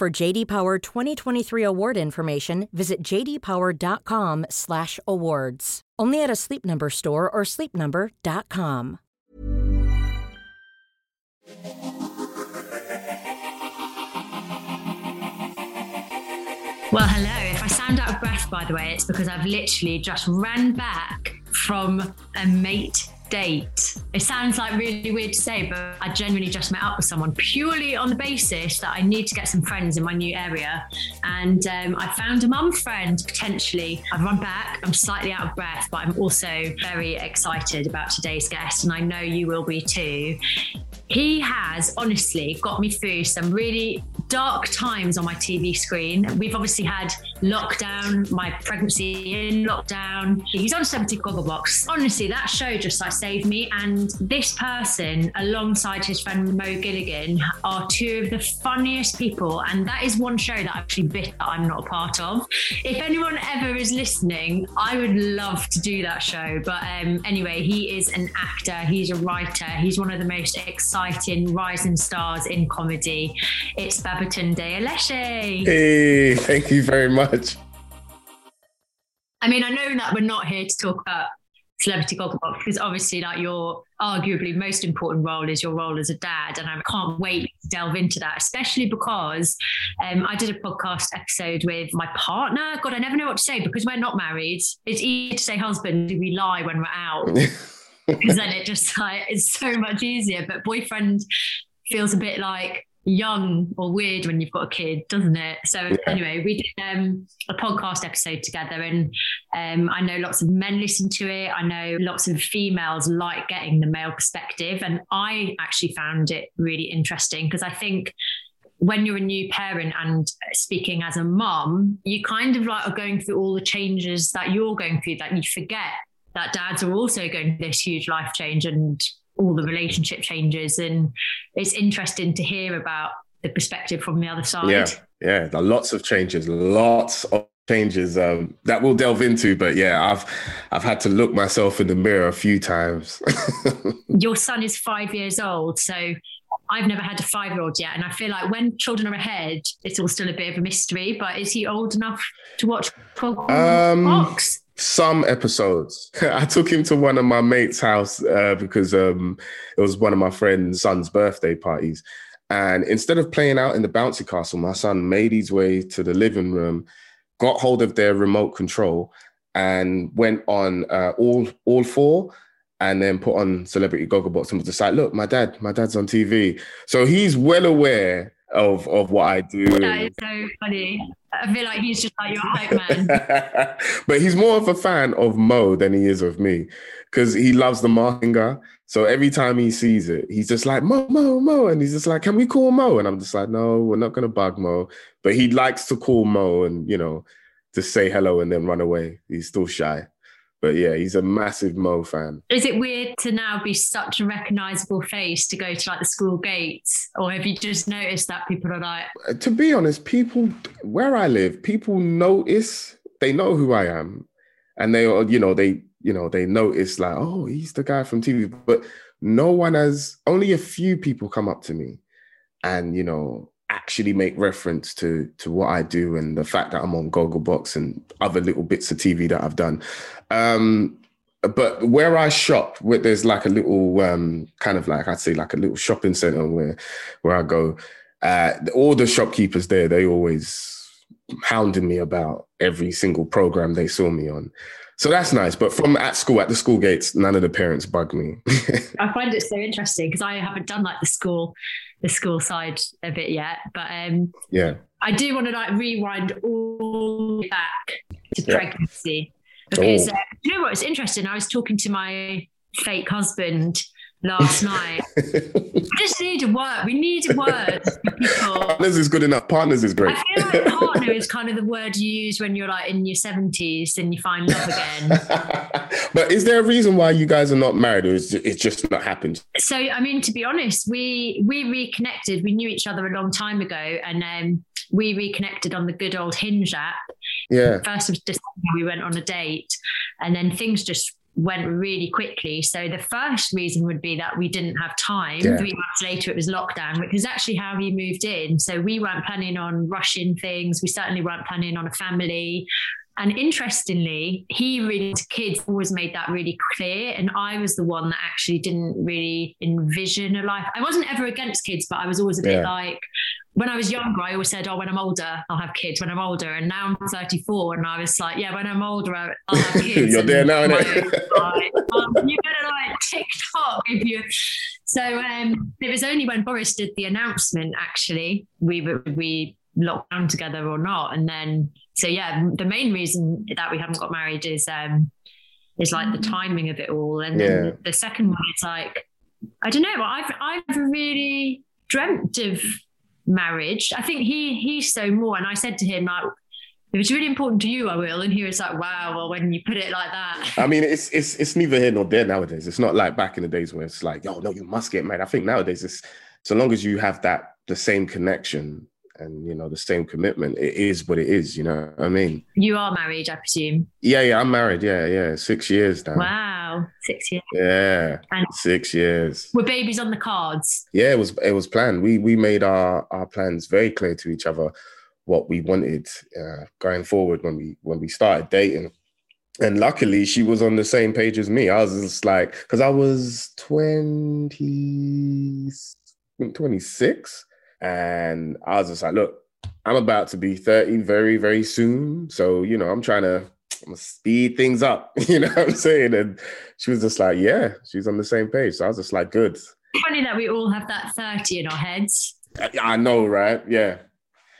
For JD Power 2023 award information, visit jdpower.com/awards. Only at a Sleep Number store or sleepnumber.com. Well, hello. If I sound out of breath, by the way, it's because I've literally just ran back from a mate date. It sounds like really weird to say, but I genuinely just met up with someone purely on the basis that I need to get some friends in my new area. And um, I found a mum friend potentially. I've run back. I'm slightly out of breath, but I'm also very excited about today's guest, and I know you will be too. He has honestly got me through some really dark times on my TV screen. We've obviously had lockdown, my pregnancy in lockdown. He's on 70 Gogglebox. Honestly, that show just like saved me. And this person, alongside his friend Mo Gilligan, are two of the funniest people. And that is one show that I actually bit that I'm not a part of. If anyone ever is listening, I would love to do that show. But um, anyway, he is an actor, he's a writer, he's one of the most exciting rising stars in comedy. It's Babatunde Aleshe. Hey, thank you very much. I mean, I know that we're not here to talk about Celebrity Gogglebox because obviously, like your arguably most important role is your role as a dad, and I can't wait to delve into that, especially because um, I did a podcast episode with my partner. God, I never know what to say because we're not married. It's easy to say husband. We lie when we're out. because then it just like it's so much easier. But boyfriend feels a bit like young or weird when you've got a kid, doesn't it? So yeah. anyway, we did um, a podcast episode together, and um, I know lots of men listen to it. I know lots of females like getting the male perspective, and I actually found it really interesting because I think when you're a new parent and speaking as a mom, you kind of like are going through all the changes that you're going through that you forget that dads are also going through this huge life change and all the relationship changes. And it's interesting to hear about the perspective from the other side. Yeah, yeah, there are lots of changes, lots of changes um, that we'll delve into. But yeah, I've I've had to look myself in the mirror a few times. Your son is five years old, so I've never had a five year old yet. And I feel like when children are ahead, it's all still a bit of a mystery. But is he old enough to watch 12 um, Box? Some episodes. I took him to one of my mates' house uh, because um, it was one of my friend's son's birthday parties. And instead of playing out in the bouncy castle, my son made his way to the living room, got hold of their remote control, and went on uh, all all four and then put on Celebrity Gogglebox and was just like, look, my dad, my dad's on TV. So he's well aware of of what I do. That is so funny. I feel like he's just like your hype man. but he's more of a fan of Mo than he is of me because he loves the Mahinga. So every time he sees it, he's just like Mo, Mo, Mo, and he's just like, "Can we call Mo?" And I'm just like, "No, we're not gonna bug Mo." But he likes to call Mo and you know, to say hello and then run away. He's still shy. But yeah, he's a massive Mo fan. Is it weird to now be such a recognizable face to go to like the school gates? Or have you just noticed that people are like. Uh, to be honest, people, where I live, people notice, they know who I am. And they, you know, they, you know, they notice like, oh, he's the guy from TV. But no one has, only a few people come up to me and, you know, actually make reference to to what I do and the fact that I'm on Gogglebox and other little bits of TV that I've done. Um, but where I shop, where there's like a little um, kind of like I'd say like a little shopping center where where I go. Uh, all the shopkeepers there, they always hounding me about every single program they saw me on. So that's nice. But from at school, at the school gates, none of the parents bug me. I find it so interesting because I haven't done like the school, the school side of it yet. But um, yeah, I do want to like rewind all back to yeah. pregnancy because oh. uh, you know what? It's interesting. I was talking to my fake husband last night. I just need to work. We need to work. Partners is good enough. Partners is great. I feel like partner is kind of the word you use when you're like in your seventies and you find love again. but is there a reason why you guys are not married, or is it just not happened? So, I mean, to be honest, we we reconnected. We knew each other a long time ago, and um, we reconnected on the good old Hinge app. Yeah. First of December, we went on a date, and then things just went really quickly. So the first reason would be that we didn't have time. Yeah. Three months later, it was lockdown, which is actually how we moved in. So we weren't planning on rushing things. We certainly weren't planning on a family. And interestingly, he really kids always made that really clear. And I was the one that actually didn't really envision a life. I wasn't ever against kids, but I was always a bit yeah. like, when I was younger, I always said, "Oh, when I'm older, I'll have kids." When I'm older, and now I'm 34, and I was like, "Yeah, when I'm older, I'll have kids." You're there now, like, um, you better like TikTok if you. So um, it was only when Boris did the announcement, actually, we we locked down together or not, and then so yeah, the main reason that we haven't got married is um is like the timing of it all, and then yeah. the second one is like I don't know, I've I've really dreamt of marriage. I think he he's so more. And I said to him like, if it's really important to you, I will. And he was like, wow, well, when you put it like that. I mean, it's it's it's neither here nor there nowadays. It's not like back in the days where it's like, yo, no, you must get married. I think nowadays it's so long as you have that the same connection and you know the same commitment it is what it is you know i mean? You are married i presume? Yeah yeah i'm married yeah yeah six years now. Wow six years. Yeah and six years. Were babies on the cards? Yeah it was it was planned. We we made our our plans very clear to each other what we wanted uh, going forward when we when we started dating. And luckily she was on the same page as me. I was just like because i was 20 26 and I was just like, look, I'm about to be 30 very, very soon. So, you know, I'm trying to I'm speed things up. You know what I'm saying? And she was just like, yeah, she's on the same page. So I was just like, good. Funny that we all have that 30 in our heads. I, I know, right? Yeah.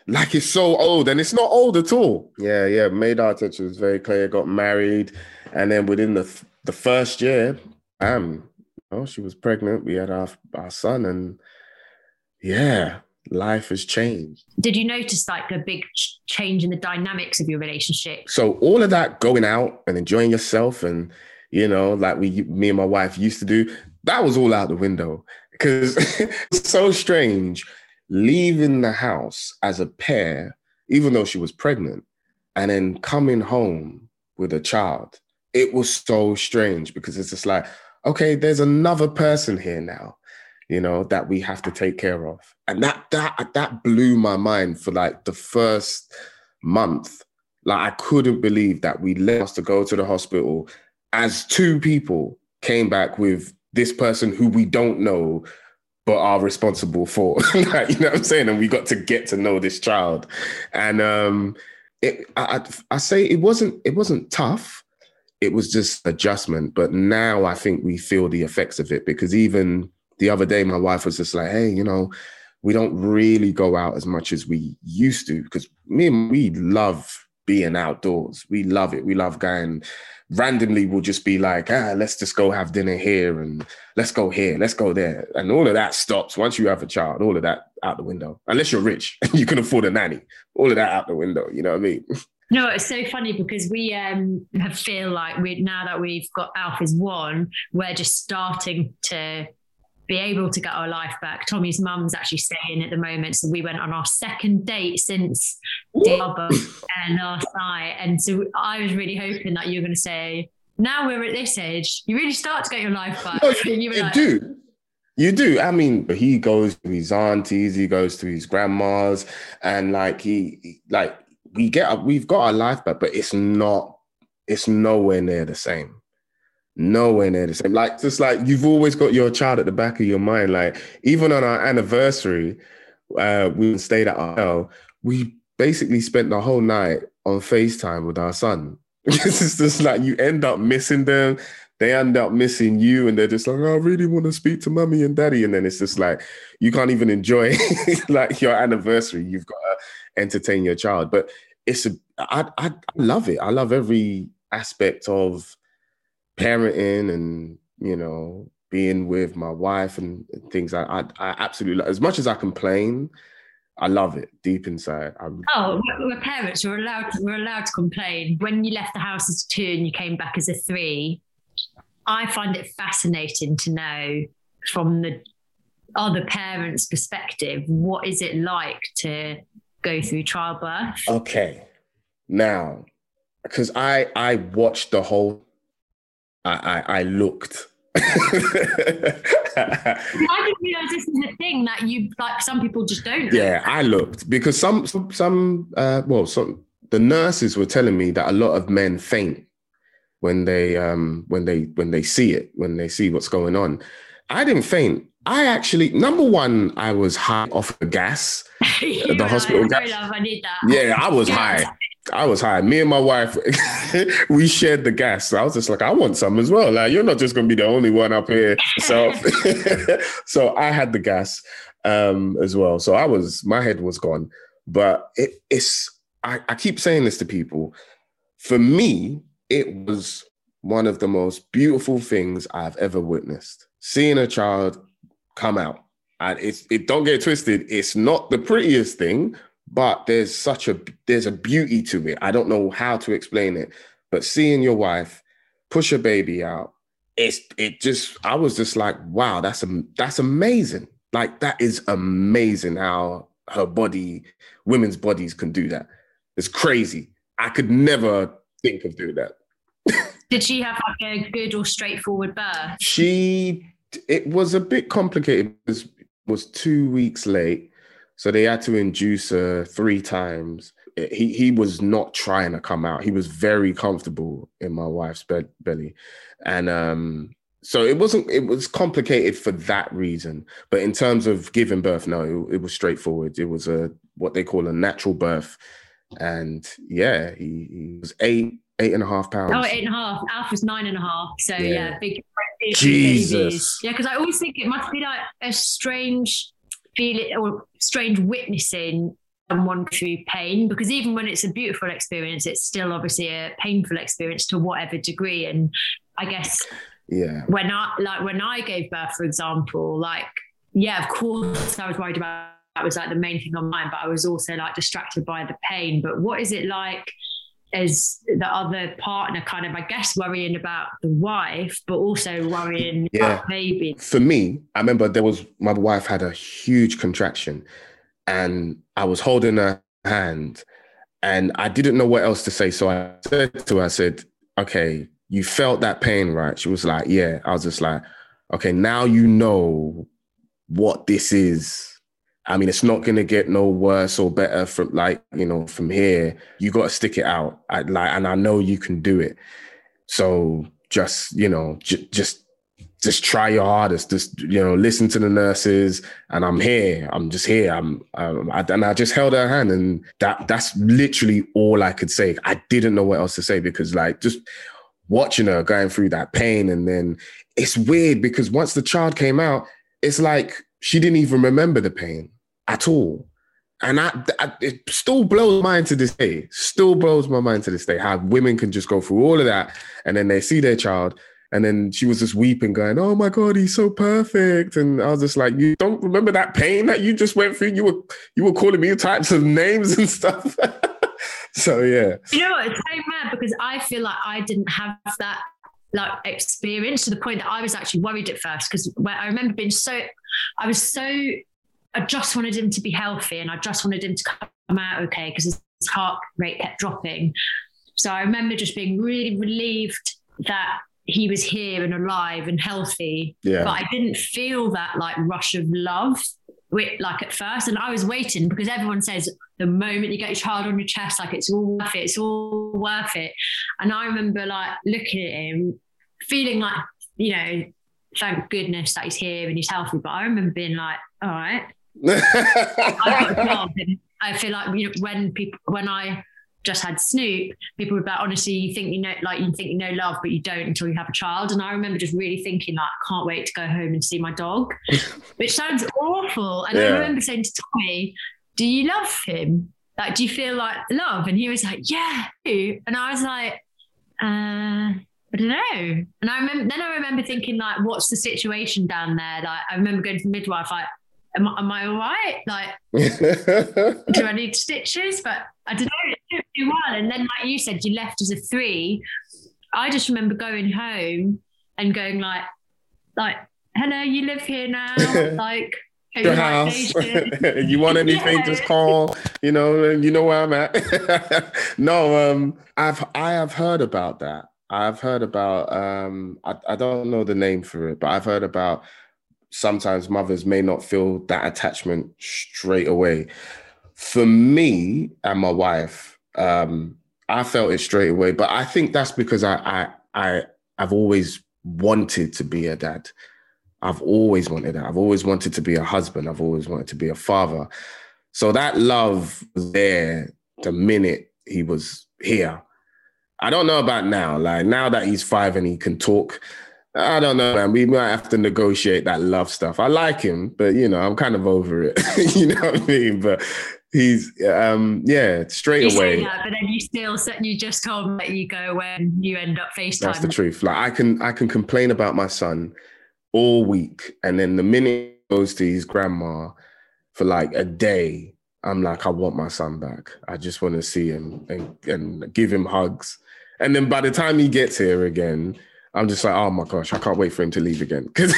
Like it's so old and it's not old at all. Yeah, yeah. Made our attention was very clear, got married. And then within the the first year, um, oh, she was pregnant. We had our our son, and yeah, life has changed. Did you notice like a big change in the dynamics of your relationship? So all of that going out and enjoying yourself and you know like we me and my wife used to do that was all out the window because it's so strange leaving the house as a pair even though she was pregnant and then coming home with a child it was so strange because it's just like okay there's another person here now you know, that we have to take care of. And that that that blew my mind for like the first month. Like I couldn't believe that we left to go to the hospital as two people came back with this person who we don't know but are responsible for. You know what i'm saying? And we got to get to know this child. And um it I, I say it wasn't it wasn't tough. It was just adjustment. But now i think we feel the effects of it because even the other day, my wife was just like, hey, you know, we don't really go out as much as we used to because me and we love being outdoors. We love it. We love going randomly we'll just be like, ah, let's just go have dinner here and let's go here, let's go there. And all of that stops once you have a child, all of that out the window. Unless you're rich and you can afford a nanny, all of that out the window. You know what I mean? No, it's so funny because we um feel like we now that we've got Alpha's one, we're just starting to be able to get our life back. Tommy's mum's actually staying at the moment. So we went on our second date since Diabo and uh, last night. And so I was really hoping that you were going to say, now we're at this age, you really start to get your life back. No, you, you like, do. You do. I mean, he goes to his aunties, he goes to his grandmas, and like he, like we get, we've got our life back, but it's not, it's nowhere near the same nowhere near the same. Like just like you've always got your child at the back of your mind. Like even on our anniversary, uh, we stayed at our hotel, we basically spent the whole night on FaceTime with our son. it's just like you end up missing them. They end up missing you, and they're just like, oh, I really want to speak to mommy and daddy. And then it's just like you can't even enjoy like your anniversary. You've got to entertain your child. But it's a I, I love it. I love every aspect of parenting and you know being with my wife and things. I I, I absolutely as much as I complain I love it deep inside. I'm, oh, we're parents. We're allowed. To, we're allowed to complain. When you left the house as two and you came back as a three, I find it fascinating to know from the other parents' perspective what is it like to go through childbirth. Okay, now because I I watched the whole. I I, I looked I didn't realize this is a thing that you like. Some people just don't. Yeah, I looked because some some, some uh, well, some the nurses were telling me that a lot of men faint when they um when they when they see it when they see what's going on. I didn't faint. I actually number one, I was high off the gas. the hospital gas. I. Yeah, I was high. I was high. Me and my wife, we shared the gas. I was just like, I want some as well. Like, you're not just gonna be the only one up here. So, so I had the gas um, as well. So I was, my head was gone. But it, it's, I, I keep saying this to people. For me, it was one of the most beautiful things I've ever witnessed. Seeing a child come out. And it's it don't get twisted, it's not the prettiest thing, but there's such a there's a beauty to it. I don't know how to explain it, but seeing your wife push a baby out, it's it just I was just like, wow, that's a that's amazing. Like that is amazing how her body, women's bodies can do that. It's crazy. I could never think of doing that. Did she have like a good or straightforward birth? She it was a bit complicated. It was, was two weeks late so they had to induce her three times. He he was not trying to come out. He was very comfortable in my wife's bed, belly, and um, so it wasn't. It was complicated for that reason. But in terms of giving birth, no, it, it was straightforward. It was a what they call a natural birth, and yeah, he, he was eight eight and a half pounds. Oh, eight and a half. Alf was nine and a half. So yeah, yeah big. Jesus. Yeah, because I always think it must be like a strange feeling or strange witnessing someone through pain because even when it's a beautiful experience it's still obviously a painful experience to whatever degree. And i guess yeah. when i like when i gave birth for example like yeah of course i was worried about that was like the main thing on mine but i was also like distracted by the pain. But what is it like as the other partner kind of, I guess, worrying about the wife, but also worrying yeah. about baby. For me, I remember there was my wife had a huge contraction and I was holding her hand and I didn't know what else to say. So I said to her, I said, okay, you felt that pain, right? She was like, yeah. I was just like, okay, now you know what this is I mean, it's not to get no worse or better from like, you know, from here. You got to stick it out. I like, and I know you can do it. So just, you know, j- just, just try your hardest. Just, you know, listen to the nurses and I'm here. I'm just here. I'm, um, I, and I just held her hand and that, that's literally all I could say. I didn't know what else to say because like just watching her going through that pain. And then it's weird because once the child came out, it's like, she didn't even remember the pain at all. And I, I, it still blows my mind to this day. Still blows my mind to this day how women can just go through all of that and then they see their child and then she was just weeping, going, "Oh my god, he's so perfect." And I was just like, "You don't remember that pain that you just went through? You were you were calling me types of names and stuff." so yeah, you know what? It's so mad because I feel like I didn't have that like experience to the point that I was actually worried at first because I remember being so I was so I just wanted him to be healthy and I just wanted him to come out okay because his heart rate kept dropping. So I remember just being really relieved that he was here and alive and healthy. Yeah. But I didn't feel that like rush of love like at first. And I was waiting because everyone says the moment you get your child on your chest, like it's all worth it, it's all worth it. And I remember like looking at him, feeling like, you know, thank goodness that he's here and he's healthy. But I remember being like, all right, I got a job, and I feel like you know, when people when I just had Snoop, people were like, honestly, you think you know, like you think you know love, but you don't until you have a child. And I remember just really thinking, like, I can't wait to go home and see my dog, which sounds awful. And yeah. I remember saying to Tommy, "Do you love him? Like, do you feel like love?" And he was like, "Yeah." And I was like, uh, I don't know. And I remember then I remember thinking, like, what's the situation down there? Like, I remember going to the midwife, like, am, am I all right? Like, do I need stitches? But I don't know, it took me a while. And then, like you said, you left as a three. I just remember going home and going like, like, hello, you live here now. like, your house. you want anything, yeah. just call. You know, you know where I'm at. no, um, I've I have heard about that. I've heard about um, I, I don't know the name for it, but I've heard about sometimes mothers may not feel that attachment straight away. For me and my wife, um, I felt it straight away, but I think that's because I I I I've always wanted to be a dad. I've always wanted that. I've always wanted to be a husband. I've always wanted to be a father. So that love was there the minute he was here. I don't know about now. Like now that he's five and he can talk, I don't know, man. We might have to negotiate that love stuff. I like him, but you know, I'm kind of over it. you know what I mean? But he's, um, yeah, straight you away. That, but then you still, you just told me that you go when you end up FaceTime. That's the truth. Like I can, I can complain about my son all week, and then the minute he goes to his grandma for like a day, I'm like, I want my son back. I just want to see him and, and give him hugs. And then by the time he gets here again, I'm just like, oh my gosh, I can't wait for him to leave again because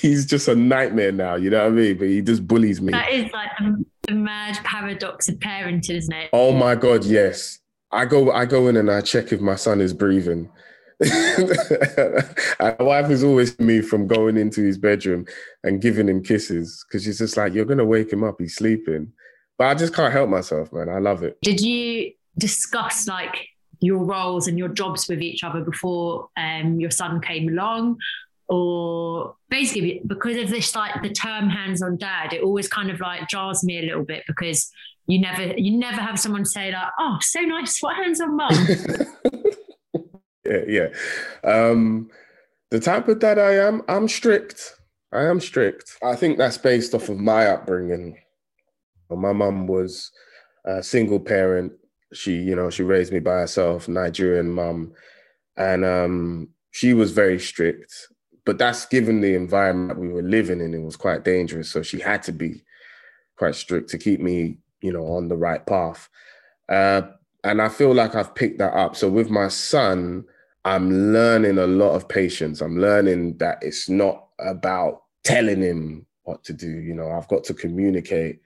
he's, just a nightmare now. You know what I mean? But he just bullies me. That is like the, the mad paradox of parenting, isn't it? Oh my god, yes. I go, I go in and I check if my son is breathing. my wife is always me from going into his bedroom and giving him kisses because she's just like, you're gonna wake him up. He's sleeping. But I just can't help myself, man. I love it. Did you discuss like your roles and your jobs with each other before um, your son came along? Or basically because of this like the term hands-on dad it always kind of like jars me a little bit because you never you never have someone say like oh so nice what hands-on mum? Yeah yeah. Um the type of dad i am i'm strict. I am strict. I think that's based off of my upbringing. My mum was a single parent she, you know, she raised me by herself, Nigerian mum, and um, she was very strict. But that's given the environment we were living in, it was quite dangerous. So she had to be quite strict to keep me, you know, on the right path. Uh, and I feel like I've picked that up. So with my son, I'm learning a lot of patience. I'm learning that it's not about telling him what to do. You know, I've got to communicate.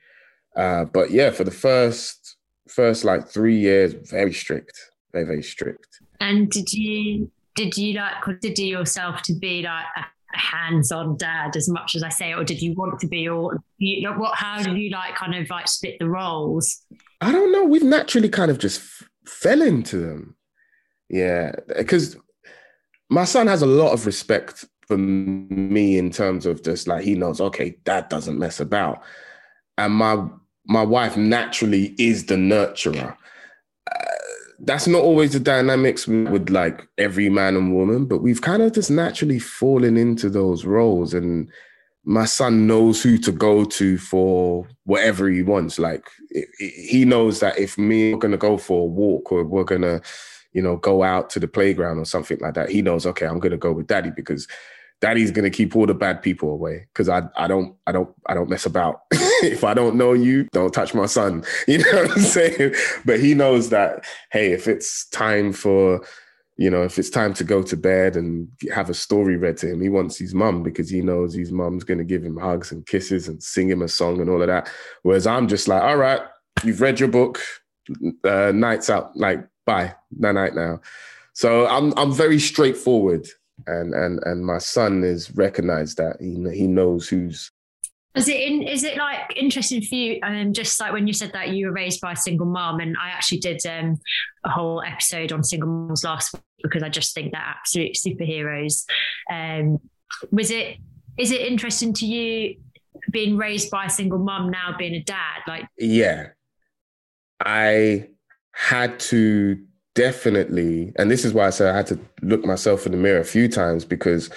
Uh, but yeah, for the first first like three years very strict, very very strict. And did you did you like consider yourself to be like a hands-on dad as much as I say, or did you want to be, or you, what? How did you like kind of like split the roles? I don't know. We've naturally kind of just f- fell into them. Yeah, because my son has a lot of respect for me in terms of just like he knows, okay, dad doesn't mess about, and my my wife naturally is the nurturer. Uh, that's not always the dynamics with like every man and woman, but we've kind of just naturally fallen into those roles. And my son knows who to go to for whatever he wants. Like it, it, he knows that if me we're gonna go for a walk or we're gonna, you know, go out to the playground or something like that, he knows okay, I'm gonna go with daddy because daddy's gonna keep all the bad people away because I I don't I don't I don't mess about. if I don't know you, don't touch my son. You know what I'm saying? But he knows that hey, if it's time for you know, if it's time to go to bed and have a story read to him, he wants his mum because he knows his mum's going to give him hugs and kisses and sing him a song and all of that. Whereas I'm just like, all right, you've read your book, uh, nights out, like bye, night night now. So I'm I'm very straightforward and and and my son is recognized that he he knows who's is it in, is it like interesting for you? Um, just like when you said that you were raised by a single mom, and I actually did um, a whole episode on single moms last week because I just think they're absolute superheroes. Um, was it is it interesting to you being raised by a single mom now being a dad? Like, yeah, I had to definitely, and this is why I said I had to look myself in the mirror a few times because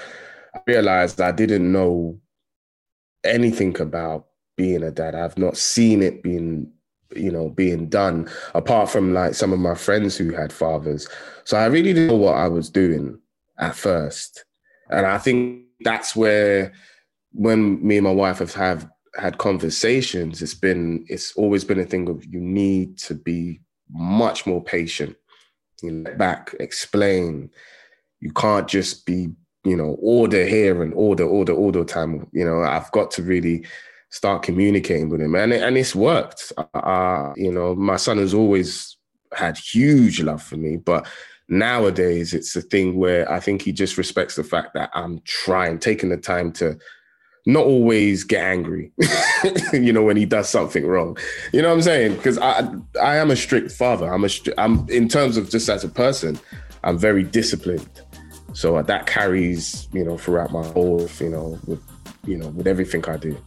I realized I didn't know anything about being a dad. I've not seen it being, you know, being done apart from like some of my friends who had fathers. So I really didn't know what I was doing at first. And I think that's where when me and my wife have, have had conversations, it's been it's always been a thing of you need to be much more patient. You know, back, explain. You can't just be, you know, order here and order, order, order time. You know, I've got to really start communicating with him, and it, and it's worked. Uh, you know, my son has always had huge love for me, but nowadays it's a thing where I think he just respects the fact that I'm trying, taking the time to not always get angry, you know, when he does something wrong. You know what I'm saying? Because I I am a strict father. I'm a I'm in terms of just as a person, I'm very disciplined. So uh, that carries, you know, throughout my whole, you know, with you know, with everything I do.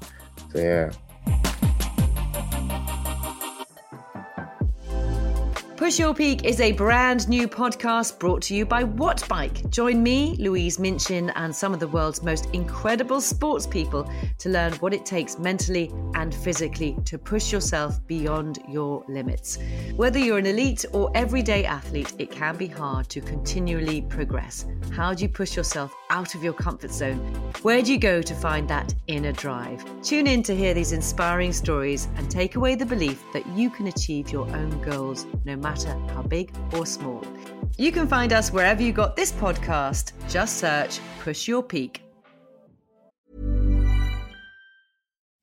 So yeah. Push Your Peak is a brand new podcast brought to you by Wattbike. Join me, Louise Minchin, and some of the world's most incredible sports people to learn what it takes mentally and physically to push yourself beyond your limits. Whether you're an elite or everyday athlete, it can be hard to continually progress. How do you push yourself out of your comfort zone? Where do you go to find that inner drive? Tune in to hear these inspiring stories and take away the belief that you can achieve your own goals no matter matter how big or small. You can find us wherever you got this podcast. Just search Push Your Peak.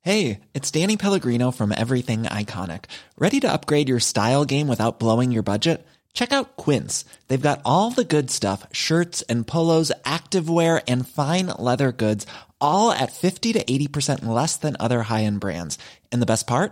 Hey, it's Danny Pellegrino from Everything Iconic. Ready to upgrade your style game without blowing your budget? Check out Quince. They've got all the good stuff shirts and polos, activewear, and fine leather goods, all at 50 to 80% less than other high end brands. And the best part?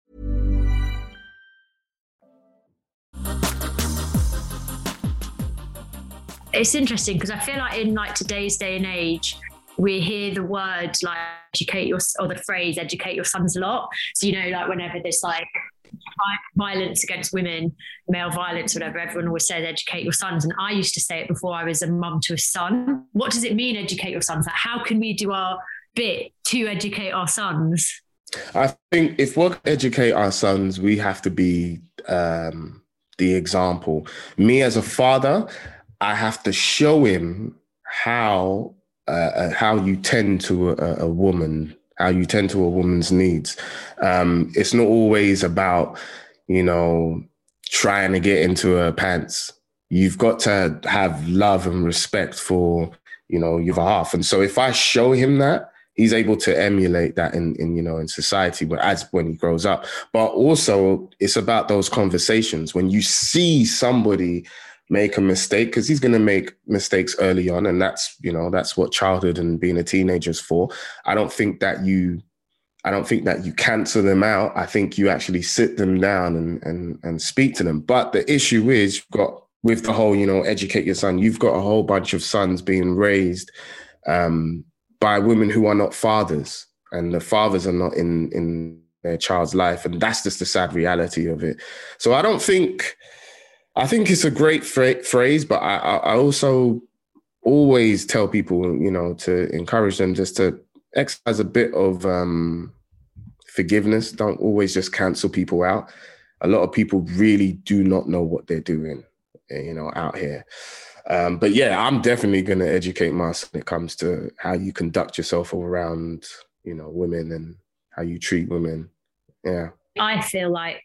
It's interesting because I feel like in like today's day and age, we hear the word like educate your or the phrase educate your sons a lot. So you know, like whenever there's like violence against women, male violence, whatever, everyone always says educate your sons. And I used to say it before I was a mum to a son. What does it mean educate your sons? Like how can we do our bit to educate our sons? I think if we educate our sons, we have to be um, the example. Me as a father, I have to show him how uh, uh, how you tend to a, a, woman, how you tend to a woman's needs. Um, it's not always about you know trying to get into her pants. You've got to have love and respect for you know your half. And so if I show him that, he's able to emulate that in, in you know in society but as when he grows up but also it's about those conversations when you see somebody make a mistake because he's going to make mistakes early on and that's you know that's what childhood and being a teenager is for i don't think that you I don't think that you cancel them out. I think you actually sit them down and and and speak to them. But the issue is you've got with the whole, you know, educate your son. You've got a whole bunch of sons being raised um, by women who are not fathers, and the fathers are not in in their child's life, and that's just the sad reality of it. So I don't think. I think it's a great fra- phrase, but I, I also always tell people, you know, to encourage them just to exercise a bit of um, forgiveness. Don't always just cancel people out. A lot of people really do not know what they're doing, eh, you know, out here. Um, but yeah, I'm definitely going to educate myself when it comes to how you conduct yourself around, you know, women and how you treat women. Yeah. I feel like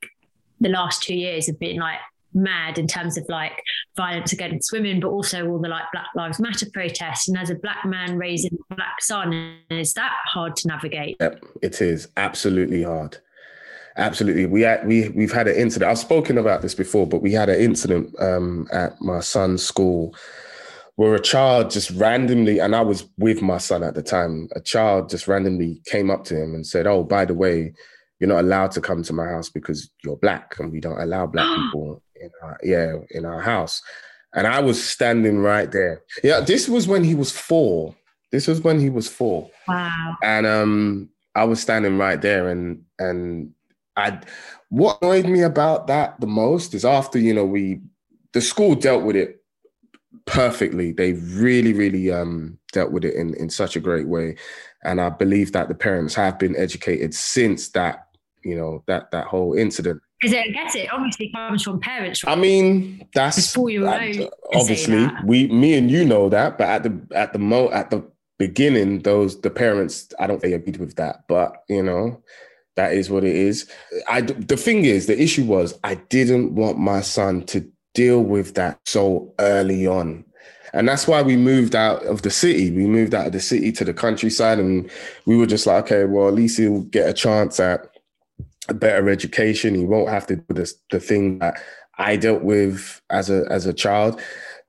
the last two years have been like mad in terms of like violence against women, but also all the like Black Lives Matter protests. And as a black man raising a black son, is that hard to navigate? Yep, it is absolutely hard. Absolutely. We had, we we've had an incident. I've spoken about this before, but we had an incident um, at my son's school where a child just randomly, and I was with my son at the time, a child just randomly came up to him and said, Oh, by the way, you're not allowed to come to my house because you're black and we don't allow black people in our, yeah, in our house. And I was standing right there. Yeah, this was when he was four. This was when he was four. Wow. And um, I was standing right there, and and I, what annoyed me about that the most is after you know we, the school dealt with it perfectly. They really, really um, dealt with it in in such a great way, and I believe that the parents have been educated since that you know that that whole incident because I guess it obviously comes from parents. I mean, that's know. Obviously, we, me and you know that, but at the at the mo at the beginning, those the parents, I don't think agreed with that, but you know, that is what it is. I the thing is, the issue was I didn't want my son to deal with that so early on. And that's why we moved out of the city. We moved out of the city to the countryside, and we were just like, okay, well, at least he'll get a chance at a better education. He won't have to do this, the thing that I dealt with as a as a child.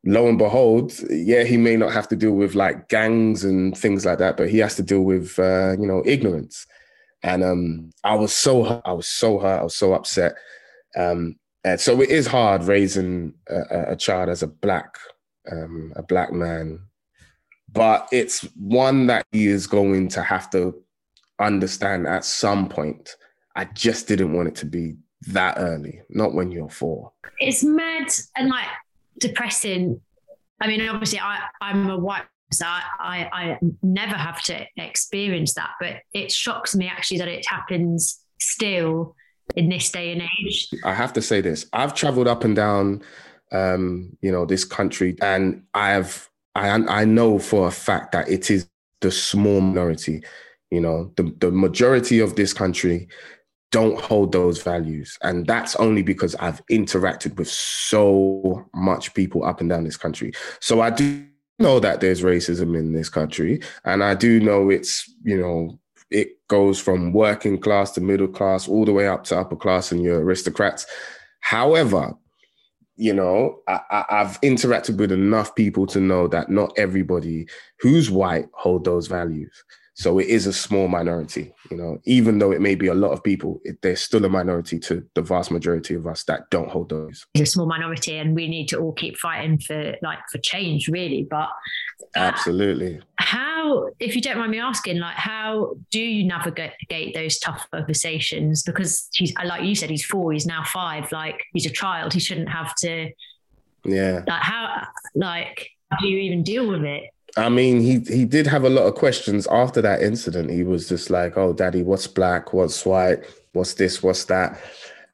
Lo and behold, yeah, he may not have to deal with like gangs and things like that, but he has to deal with uh, you know ignorance. And um, I was so I was so hurt. I was so upset. Um, and so it is hard raising a, a child as a black um, a black man, but it's one that he is going to have to understand at some point I just didn't want it to be that early, not when you're four. It's mad and like depressing. I mean, obviously, I, I'm a white so I, I, I, never have to experience that, but it shocks me actually that it happens still in this day and age. I have to say this: I've travelled up and down, um, you know, this country, and I've I I know for a fact that it is the small minority. You know, the the majority of this country don't hold those values. And that's only because I've interacted with so much people up and down this country. So I do know that there's racism in this country. And I do know it's, you know, it goes from working class to middle class, all the way up to upper class and your aristocrats. However, you know, I, have interacted with enough people to know that not everybody who's white hold those values. So it is a small minority, you know, even though it may be a lot of people, it, there's still a minority to the vast majority of us that don't hold those. It's a small minority, and we need to all keep fighting for like for change, really. But uh, absolutely, how, if you don't mind me asking, like how do you navigate those tough conversations? Because he's like you said, he's four, he's now five. Like he's a child, he shouldn't have to. Yeah. Like how, like, how do you even deal with it? I mean, he he did have a lot of questions after that incident. He was just like, "Oh, daddy, what's black? What's white? What's this? What's that?"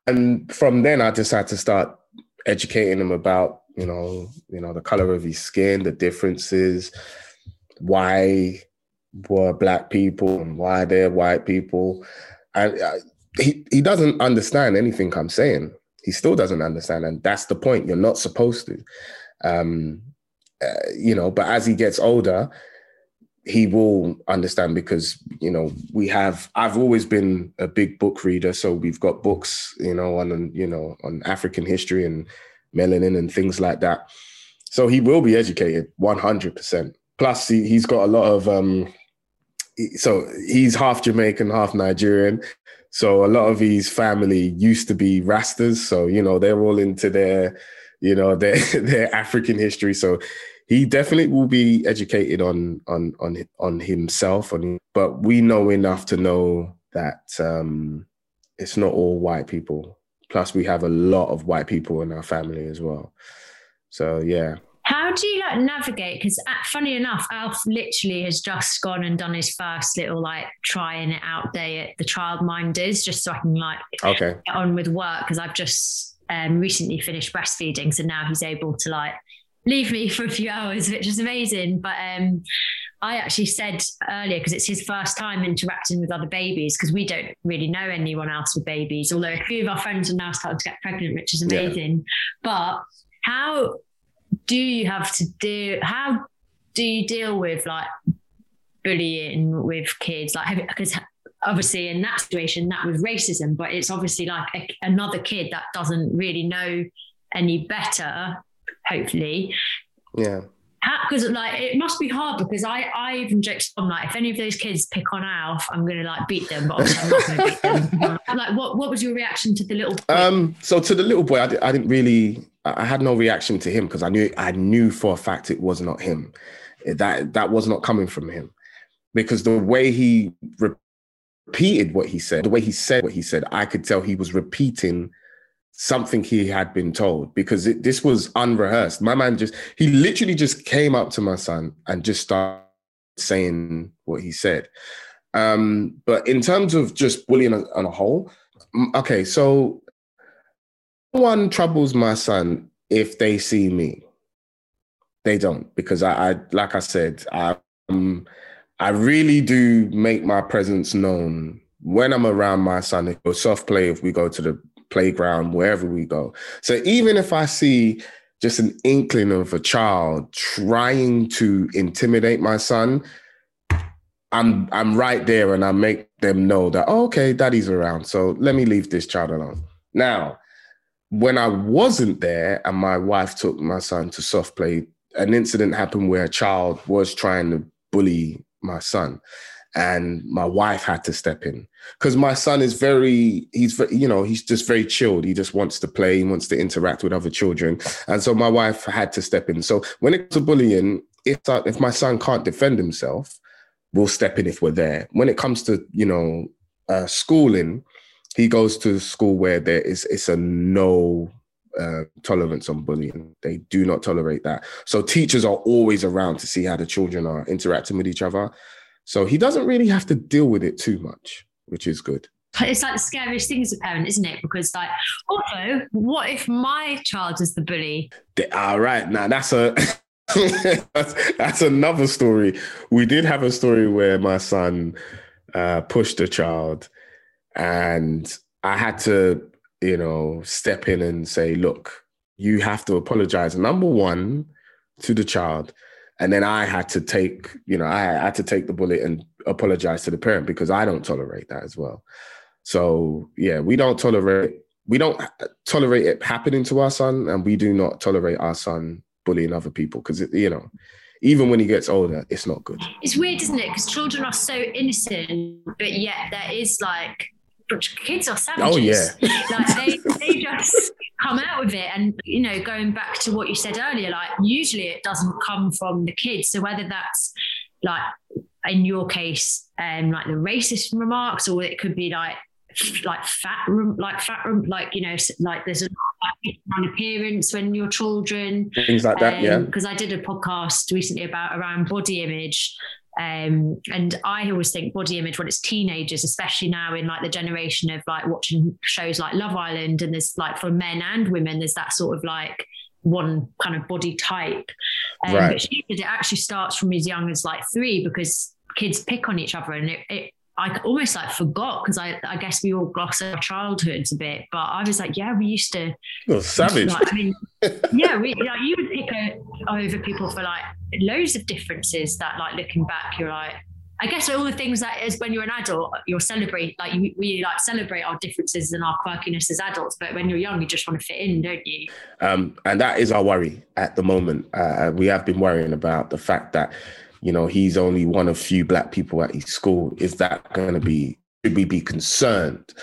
And from then, I just had to start educating him about, you know, you know, the color of his skin, the differences, why were black people and why they're white people. And uh, he he doesn't understand anything I'm saying. He still doesn't understand, and that's the point. You're not supposed to. Um, uh, you know, but as he gets older, he will understand because you know we have i've always been a big book reader so we've got books you know on you know on african history and melanin and things like that so he will be educated 100% plus he, he's got a lot of um so he's half Jamaican, half Nigerian. So a lot of his family used to be Rastas. So, you know, they're all into their, you know, their their African history. So he definitely will be educated on on on on himself. On but we know enough to know that um it's not all white people. Plus we have a lot of white people in our family as well. So yeah. How do you like navigate? Because uh, funny enough, Alf literally has just gone and done his first little like trying it out day at the childminders, just so I can like okay get on with work because I've just um, recently finished breastfeeding, so now he's able to like leave me for a few hours, which is amazing. But um, I actually said earlier because it's his first time interacting with other babies because we don't really know anyone else with babies. Although a few of our friends are now starting to get pregnant, which is amazing. Yeah. But how do you have to do how do you deal with like bullying with kids like because obviously in that situation that was racism but it's obviously like a, another kid that doesn't really know any better hopefully yeah because like it must be hard because I I even joked on like if any of those kids pick on Alf, I'm gonna like beat them, but obviously I'm not gonna beat them. like what what was your reaction to the little boy? Um so to the little boy, I, I didn't really I had no reaction to him because I knew I knew for a fact it was not him. That that was not coming from him. Because the way he repeated what he said, the way he said what he said, I could tell he was repeating something he had been told because it, this was unrehearsed. My man just, he literally just came up to my son and just started saying what he said. Um, but in terms of just bullying on, a whole, okay, so one troubles my son if they see me. They don't because I, I like I said, I um, I really do make my presence known when I'm around my son. If we soft play, if we go to the playground, wherever we go. So even if I see just an inkling of a child trying to intimidate my son, I'm I'm right there and I make them know that oh, okay, daddy's around. So let me leave this child alone. Now, when I wasn't there and my wife took my son to soft play, an incident happened where a child was trying to bully my son and my wife had to step in. Because my son is very he's you know he's just very chilled. He just wants to play he wants to interact with other children. And so my wife had to step in. So when it comes to bullying if if my son can't defend himself we'll step in if we're there. When it comes to you know uh, schooling he goes to school where there is it's a no uh, tolerance on bullying. They do not tolerate that. So teachers are always around to see how the children are interacting with each other. So he doesn't really have to deal with it too much, which is good. It's like the scariest thing as a parent, isn't it? Because like, also, what if my child is the bully? All right, now that's a that's, that's, another story. We did have a story where my son uh, pushed a child, and I had to, you know, step in and say, "Look, you have to apologize." Number one, to the child, and then I had to take, you know, I had to take the bullet and apologize to the parent because I don't tolerate that as well. So yeah, we don't tolerate we don't tolerate it happening to our son, and we do not tolerate our son bullying other people because you know, even when he gets older, it's not good. It's weird, isn't it? Because children are so innocent, but yet there is like kids are savages. Oh yeah, like they, they just come out with it. And you know, going back to what you said earlier, like usually it doesn't come from the kids. So whether that's like in your case, um, like the racist remarks, or it could be like like fat room, like fat room, like you know, like there's a on appearance when you're children, things like that. Um, yeah, because I did a podcast recently about around body image, um, and I always think body image when it's teenagers, especially now in like the generation of like watching shows like Love Island, and there's like for men and women, there's that sort of like one kind of body type. Um, right. But she it actually starts from as young as like three because kids pick on each other, and it, it I almost like forgot because I, I guess we all gloss our childhoods a bit, but I was like, yeah, we used to. Well, savage. Like, I mean, yeah, we, like, you would pick a, over people for like loads of differences that, like, looking back, you're like, I guess all the things that is when you're an adult, you'll celebrate, like, we, we like celebrate our differences and our quirkiness as adults, but when you're young, you just want to fit in, don't you? Um, and that is our worry at the moment. Uh, we have been worrying about the fact that you know, he's only one of few black people at his school. Is that going to be, should we be concerned?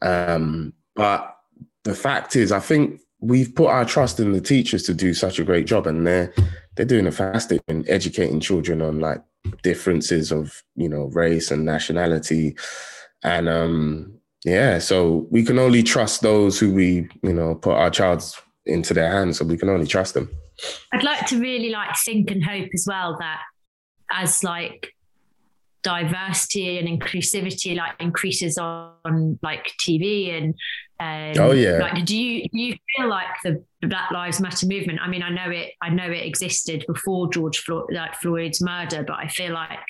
Um, but the fact is, I think we've put our trust in the teachers to do such a great job and they're, they're doing a fantastic in educating children on like differences of, you know, race and nationality. And, um, yeah, so we can only trust those who we, you know, put our child's into their hands. So we can only trust them. I'd like to really like think and hope as well that as like diversity and inclusivity like increases on like TV and um, oh yeah. like do you do you feel like the Black Lives Matter movement I mean I know it I know it existed before George Floyd, like Floyd's murder but I feel like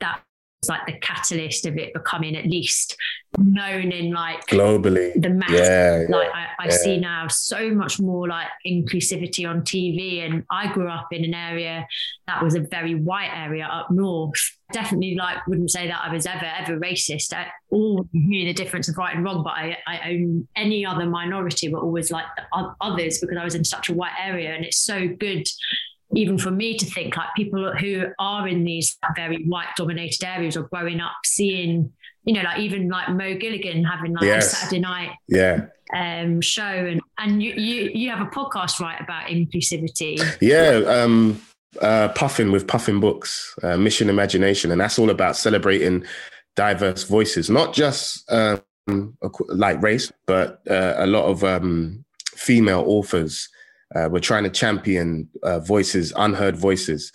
that like the catalyst of it becoming at least known in like globally. the mass. Yeah, like yeah, I, I yeah. see now so much more like inclusivity on tv and i grew up in an area that was a very white area up north. Definitely like wouldn't say that i was ever ever racist. I all knew the difference of right and wrong but i, I own any other minority were always like the others because i was in such a white area and it's so good even for me to think like people who are in these very white dominated areas or growing up seeing you know like even like Mo Gilligan having like Yes. a Saturday night yeah um show and and you you you have a podcast right about inclusivity Yeah, um, uh, Puffin with Puffin Books, uh, Mission Imagination, and that's all about celebrating diverse voices, not just um, like race, but uh, a lot of um, female authors. Uh, we're trying to champion uh, voices, unheard voices.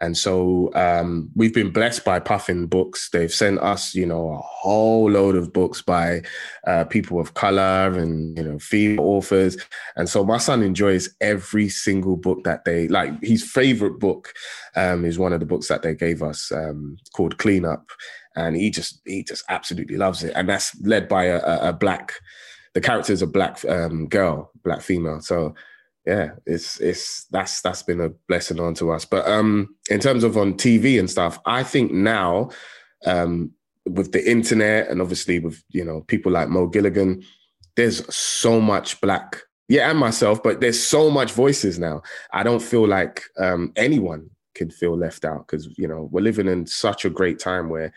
And so um, we've been blessed by Puffin Books. They've sent us, you know, a whole load of books by uh, people of color and, you know, female authors. And so my son enjoys every single book that they like. His favorite book um, is one of the books that they gave us um, called Clean Up, and he just he just absolutely loves it. And that's led by a, a, black. The character is a black um, girl, black female. So yeah, it's it's that's that's been a blessing onto us. But um, in terms of on TV and stuff, I think now um, with the internet and obviously with you know people like Mo Gilligan, there's so much black yeah and myself but there's so much voices now i don't feel like um, anyone can feel left out because you know we're living in such a great time where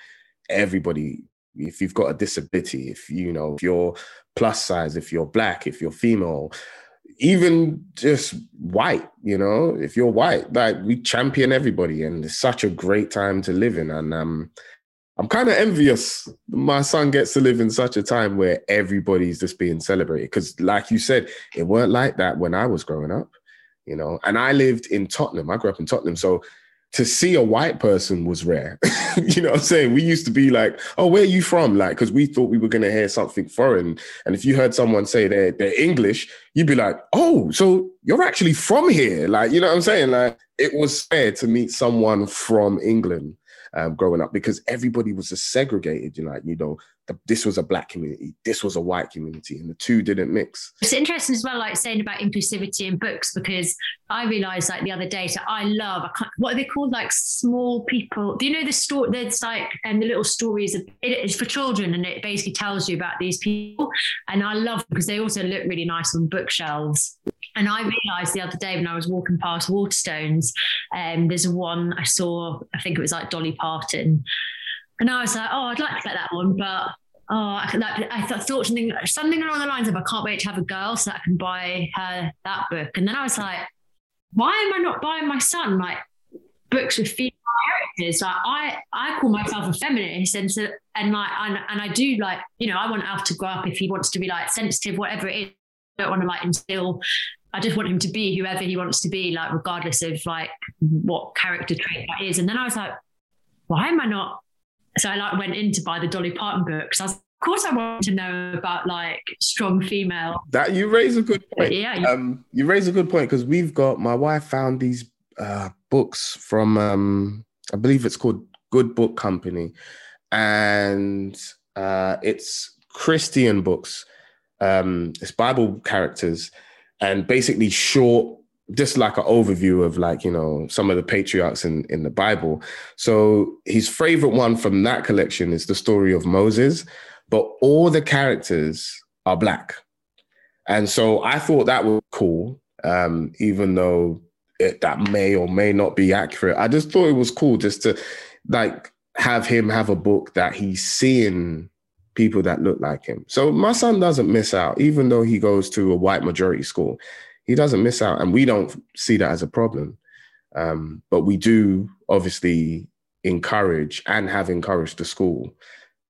everybody if you've got a disability if you know if you're plus size if you're black if you're female even just white you know if you're white like we champion everybody and it's such a great time to live in and um I'm kind of envious. My son gets to live in such a time where everybody's just being celebrated. Because, like you said, it weren't like that when I was growing up, you know. And I lived in Tottenham. I grew up in Tottenham, so to see a white person was rare. you know what I'm saying? We used to be like, "Oh, where are you from?" Like, because we thought we were going to hear something foreign. And if you heard someone say they're they're English, you'd be like, "Oh, so you're actually from here?" Like, you know what I'm saying? Like, it was fair to meet someone from England um, growing up because everybody was just segregated. You know, like, you know, this was a black community, this was a white community, and the two didn't mix. It's interesting as well, like saying about inclusivity in books, because I realized like the other day, so I love, I what are they called? Like small people. Do you know the story? There's like, and the little stories, of, it is for children and it basically tells you about these people. And I love because they also look really nice on bookshelves. And I realized the other day when I was walking past Waterstones, um, there's one I saw, I think it was like Dolly Parton. And I was like, oh, I'd like to get that one, but oh, I, I th- thought something something along the lines of I can't wait to have a girl so that I can buy her that book. And then I was like, why am I not buying my son like books with female characters? Like I I call myself a feminist, and so and like and, and I do like you know I want Alf to grow up if he wants to be like sensitive, whatever it is. I don't want to like instill. I just want him to be whoever he wants to be, like regardless of like what character trait that is. And then I was like, why am I not so I like went in to buy the Dolly Parton books. I was, of course, I wanted to know about like strong female. That you raise a good point. Yeah, you- um, you raise a good point because we've got my wife found these uh, books from um, I believe it's called Good Book Company, and uh, it's Christian books. Um, it's Bible characters, and basically short just like an overview of like you know some of the patriarchs in in the bible so his favorite one from that collection is the story of moses but all the characters are black and so i thought that was cool um even though it, that may or may not be accurate. I just thought it was cool just to like have him have a book that he's seeing people that look like him. So my son doesn't miss out, even though he goes to a white majority school. He doesn't miss out, and we don't see that as a problem. Um, but we do obviously encourage and have encouraged the school.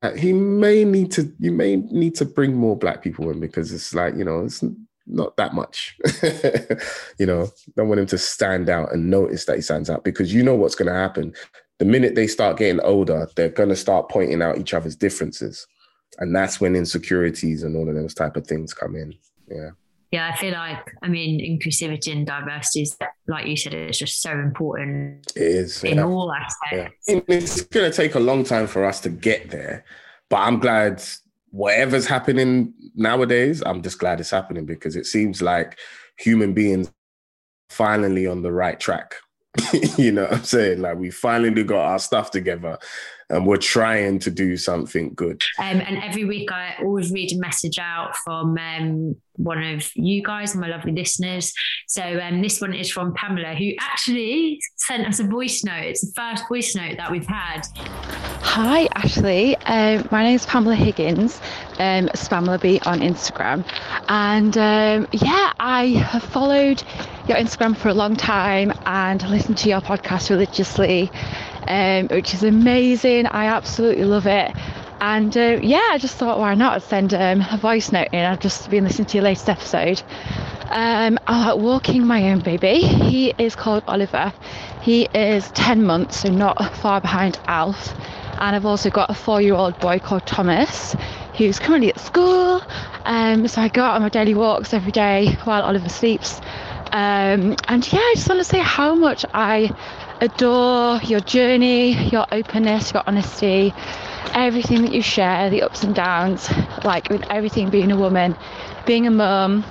Uh, he may need to. You may need to bring more black people in because it's like you know it's not that much. you know, don't want him to stand out and notice that he stands out because you know what's going to happen. The minute they start getting older, they're going to start pointing out each other's differences. And that's when insecurities and all of those type of things come in. Yeah. Yeah, I feel like, I mean, inclusivity and diversity is, like you said, it's just so important. It is. In yeah. all aspects. Yeah. It's going to take a long time for us to get there. But I'm glad whatever's happening nowadays, I'm just glad it's happening because it seems like human beings finally on the right track. you know what I'm saying? Like we finally got our stuff together and we're trying to do something good. Um, and every week I always read a message out from um, one of you guys, my lovely listeners. So um, this one is from Pamela, who actually sent us a voice note. It's the first voice note that we've had. Hi, Ashley. Um, my name is Pamela Higgins, um, Spamela B on Instagram. And um, yeah, I have followed your Instagram for a long time and listened to your podcast religiously um, which is amazing. I absolutely love it. And uh, yeah, I just thought, why not send um, a voice note in? I've just been listening to your latest episode. Um, I'm walking my own baby. He is called Oliver. He is 10 months, so not far behind Alf. And I've also got a four year old boy called Thomas, who's currently at school. Um, so I go out on my daily walks every day while Oliver sleeps. Um, and yeah, I just want to say how much I adore your journey, your openness, your honesty, everything that you share, the ups and downs, like with everything being a woman, being a mum.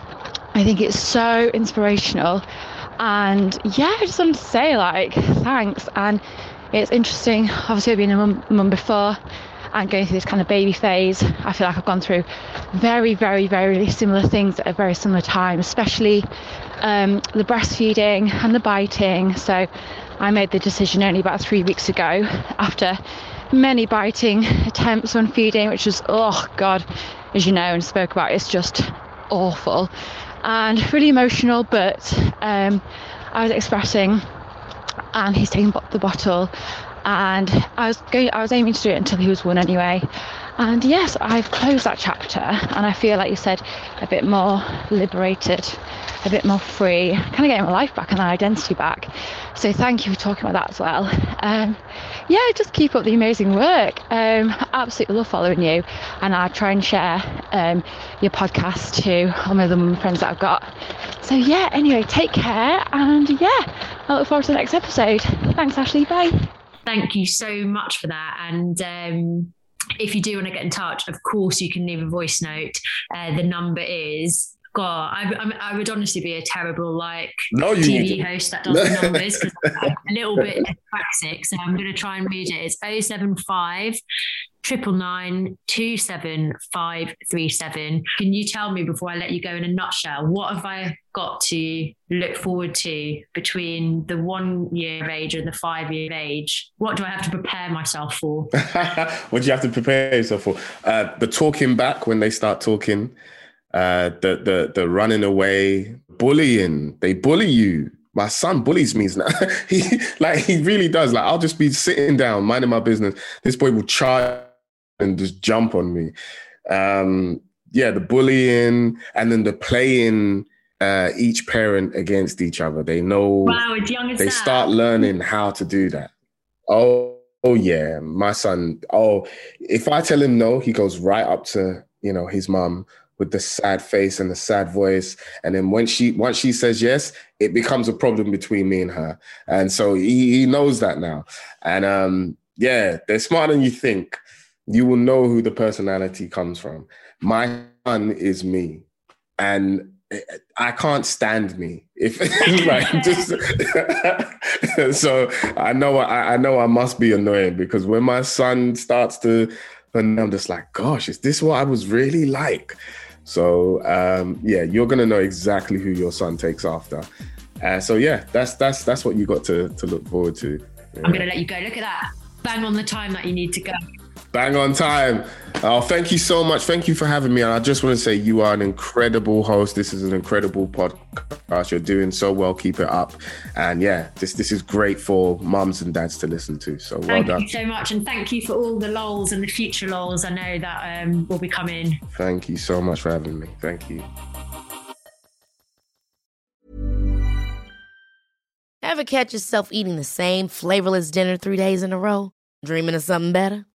I think it's so inspirational. And yeah, I just want to say, like, thanks. And it's interesting, obviously, I've been a mum, before and going through this kind of baby phase. I feel like I've gone through very, very, very similar things at a very similar time, especially um, the breastfeeding and the biting. So I made the decision only about three weeks ago after many biting attempts on feeding, which was, oh God, as you know and spoke about, it's just awful and really emotional. But um, I was expressing, and he's taking the bottle, and I was going, I was aiming to do it until he was one anyway. And yes, I've closed that chapter, and I feel like you said a bit more liberated a bit more free, kind of getting my life back and my identity back. So thank you for talking about that as well. Um, yeah, just keep up the amazing work. Um, absolutely love following you, and I try and share um, your podcast to all my other friends that I've got. So yeah, anyway, take care, and yeah, I look forward to the next episode. Thanks, Ashley. Bye. Thank you so much for that, and. If you do want to get in touch, of course, you can leave a voice note. Uh, the number is God, I, I, would honestly be a terrible like no, TV host that does the numbers because I'm a little bit dyslexic. So I'm going to try and read it. It's 075 triple nine two seven five three seven. Can you tell me before I let you go in a nutshell what have I got to look forward to between the one year of age and the five year of age? What do I have to prepare myself for? what do you have to prepare yourself for? Uh, the talking back when they start talking uh, the the the running away, bullying. They bully you. My son bullies me now. he like he really does. Like I'll just be sitting down, minding my business. This boy will charge and just jump on me. Um, yeah, the bullying and then the playing uh, each parent against each other. They know. Wow, it's young as They that. start learning how to do that. Oh, oh yeah, my son. Oh, if I tell him no, he goes right up to you know his mom with the sad face and the sad voice. And then when she once she says yes, it becomes a problem between me and her. And so he, he knows that now. And um, yeah, they're smarter than you think. You will know who the personality comes from. My son is me. And I can't stand me. If like just so I know I, I know I must be annoying because when my son starts to and I'm just like, gosh, is this what I was really like? So um, yeah, you're gonna know exactly who your son takes after. Uh, so yeah, that's that's that's what you got to to look forward to. Yeah. I'm going to let you go. Look at that. Bang on the time that you need to go. Bang on time. Oh, thank you so much. Thank you for having me. And I just want to say you are an incredible host. This is an incredible podcast. You're doing so well. Keep it up. And yeah, this this is great for mums and dads to listen to. So well thank done. you so much. And thank you for all the lols and the future lols. I know that um, will be coming. Thank you so much for having me. Thank you. Ever catch yourself eating the same flavorless dinner three days in a row? Dreaming of something better?